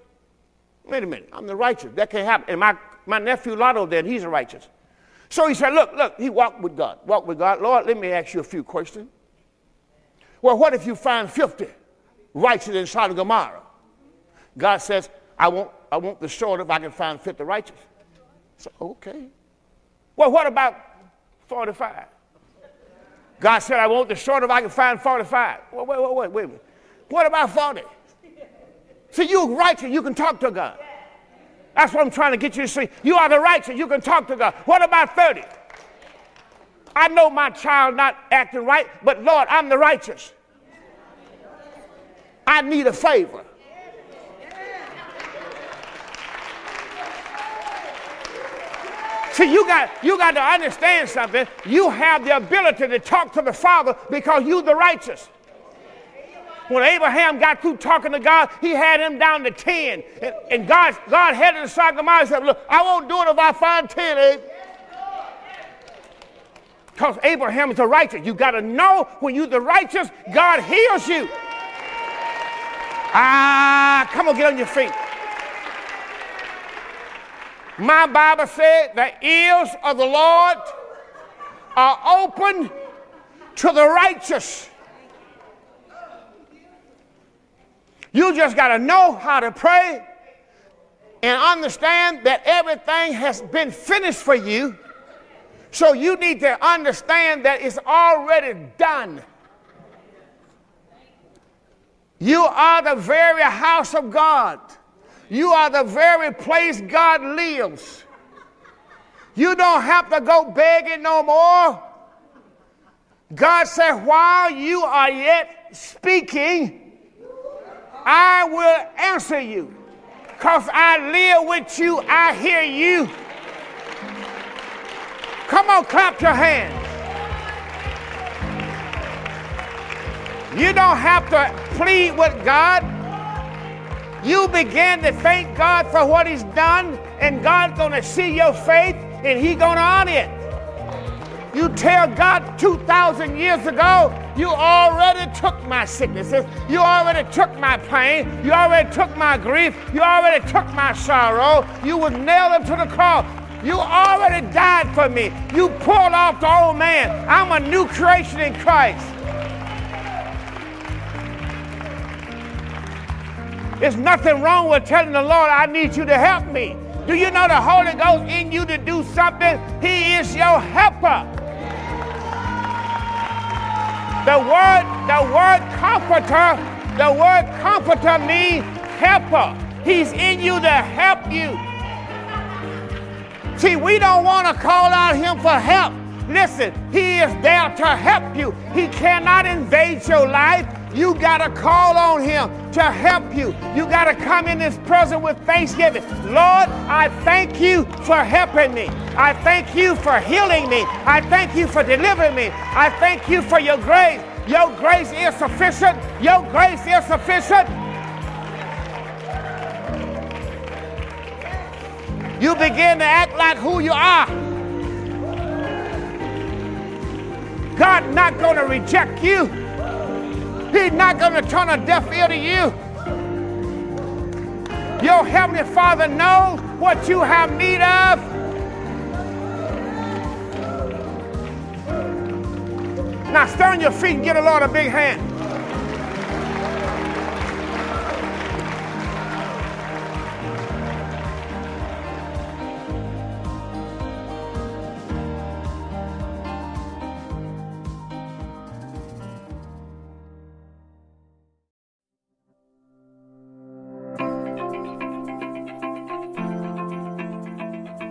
Wait a minute, I'm the righteous. That can't happen. And my, my nephew Lotto then, he's a righteous. So he said, look, look, he walked with God. Walked with God. Lord, let me ask you a few questions. Well, what if you find 50 righteous in Sodom and Gomorrah? God says, I won't, I won't destroy if I can find 50 righteous. So, okay. Well, what about 45? God said, I want the short if I can find 45. Wait, wait, wait, wait, wait. What about 40? See, you're righteous, you can talk to God. That's what I'm trying to get you to see. You are the righteous, you can talk to God. What about 30? I know my child not acting right, but Lord, I'm the righteous. I need a favor. See, you got, you got to understand something. You have the ability to talk to the Father because you're the righteous. When Abraham got through talking to God, he had him down to 10. And, and God, God had the disciple and said, Look, I won't do it if I find 10, Abe. Because Abraham is the righteous. You got to know when you're the righteous, God heals you. Ah, come on, get on your feet. My Bible said the ears of the Lord are open to the righteous. You just got to know how to pray and understand that everything has been finished for you. So you need to understand that it's already done. You are the very house of God. You are the very place God lives. You don't have to go begging no more. God said, while you are yet speaking, I will answer you. Because I live with you, I hear you. Come on, clap your hands. You don't have to plead with God. You begin to thank God for what He's done, and God's going to see your faith, and He's going to honor it. You tell God 2,000 years ago, you already took my sicknesses. You already took my pain. You already took my grief. You already took my sorrow. You was nailed to the cross. You already died for me. You pulled off the old man. I'm a new creation in Christ. There's nothing wrong with telling the Lord, I need you to help me. Do you know the Holy Ghost in you to do something? He is your helper. The word, the word comforter, the word comforter means helper. He's in you to help you. See, we don't want to call out him for help. Listen, he is there to help you. He cannot invade your life. You got to call on Him to help you. You got to come in His presence with thanksgiving. Lord, I thank you for helping me. I thank you for healing me. I thank you for delivering me. I thank you for your grace. Your grace is sufficient. Your grace is sufficient. You begin to act like who you are. God not going to reject you. He's not going to turn a deaf ear to you. Your Heavenly Father knows what you have need of. Now stand on your feet and give the Lord a big hand.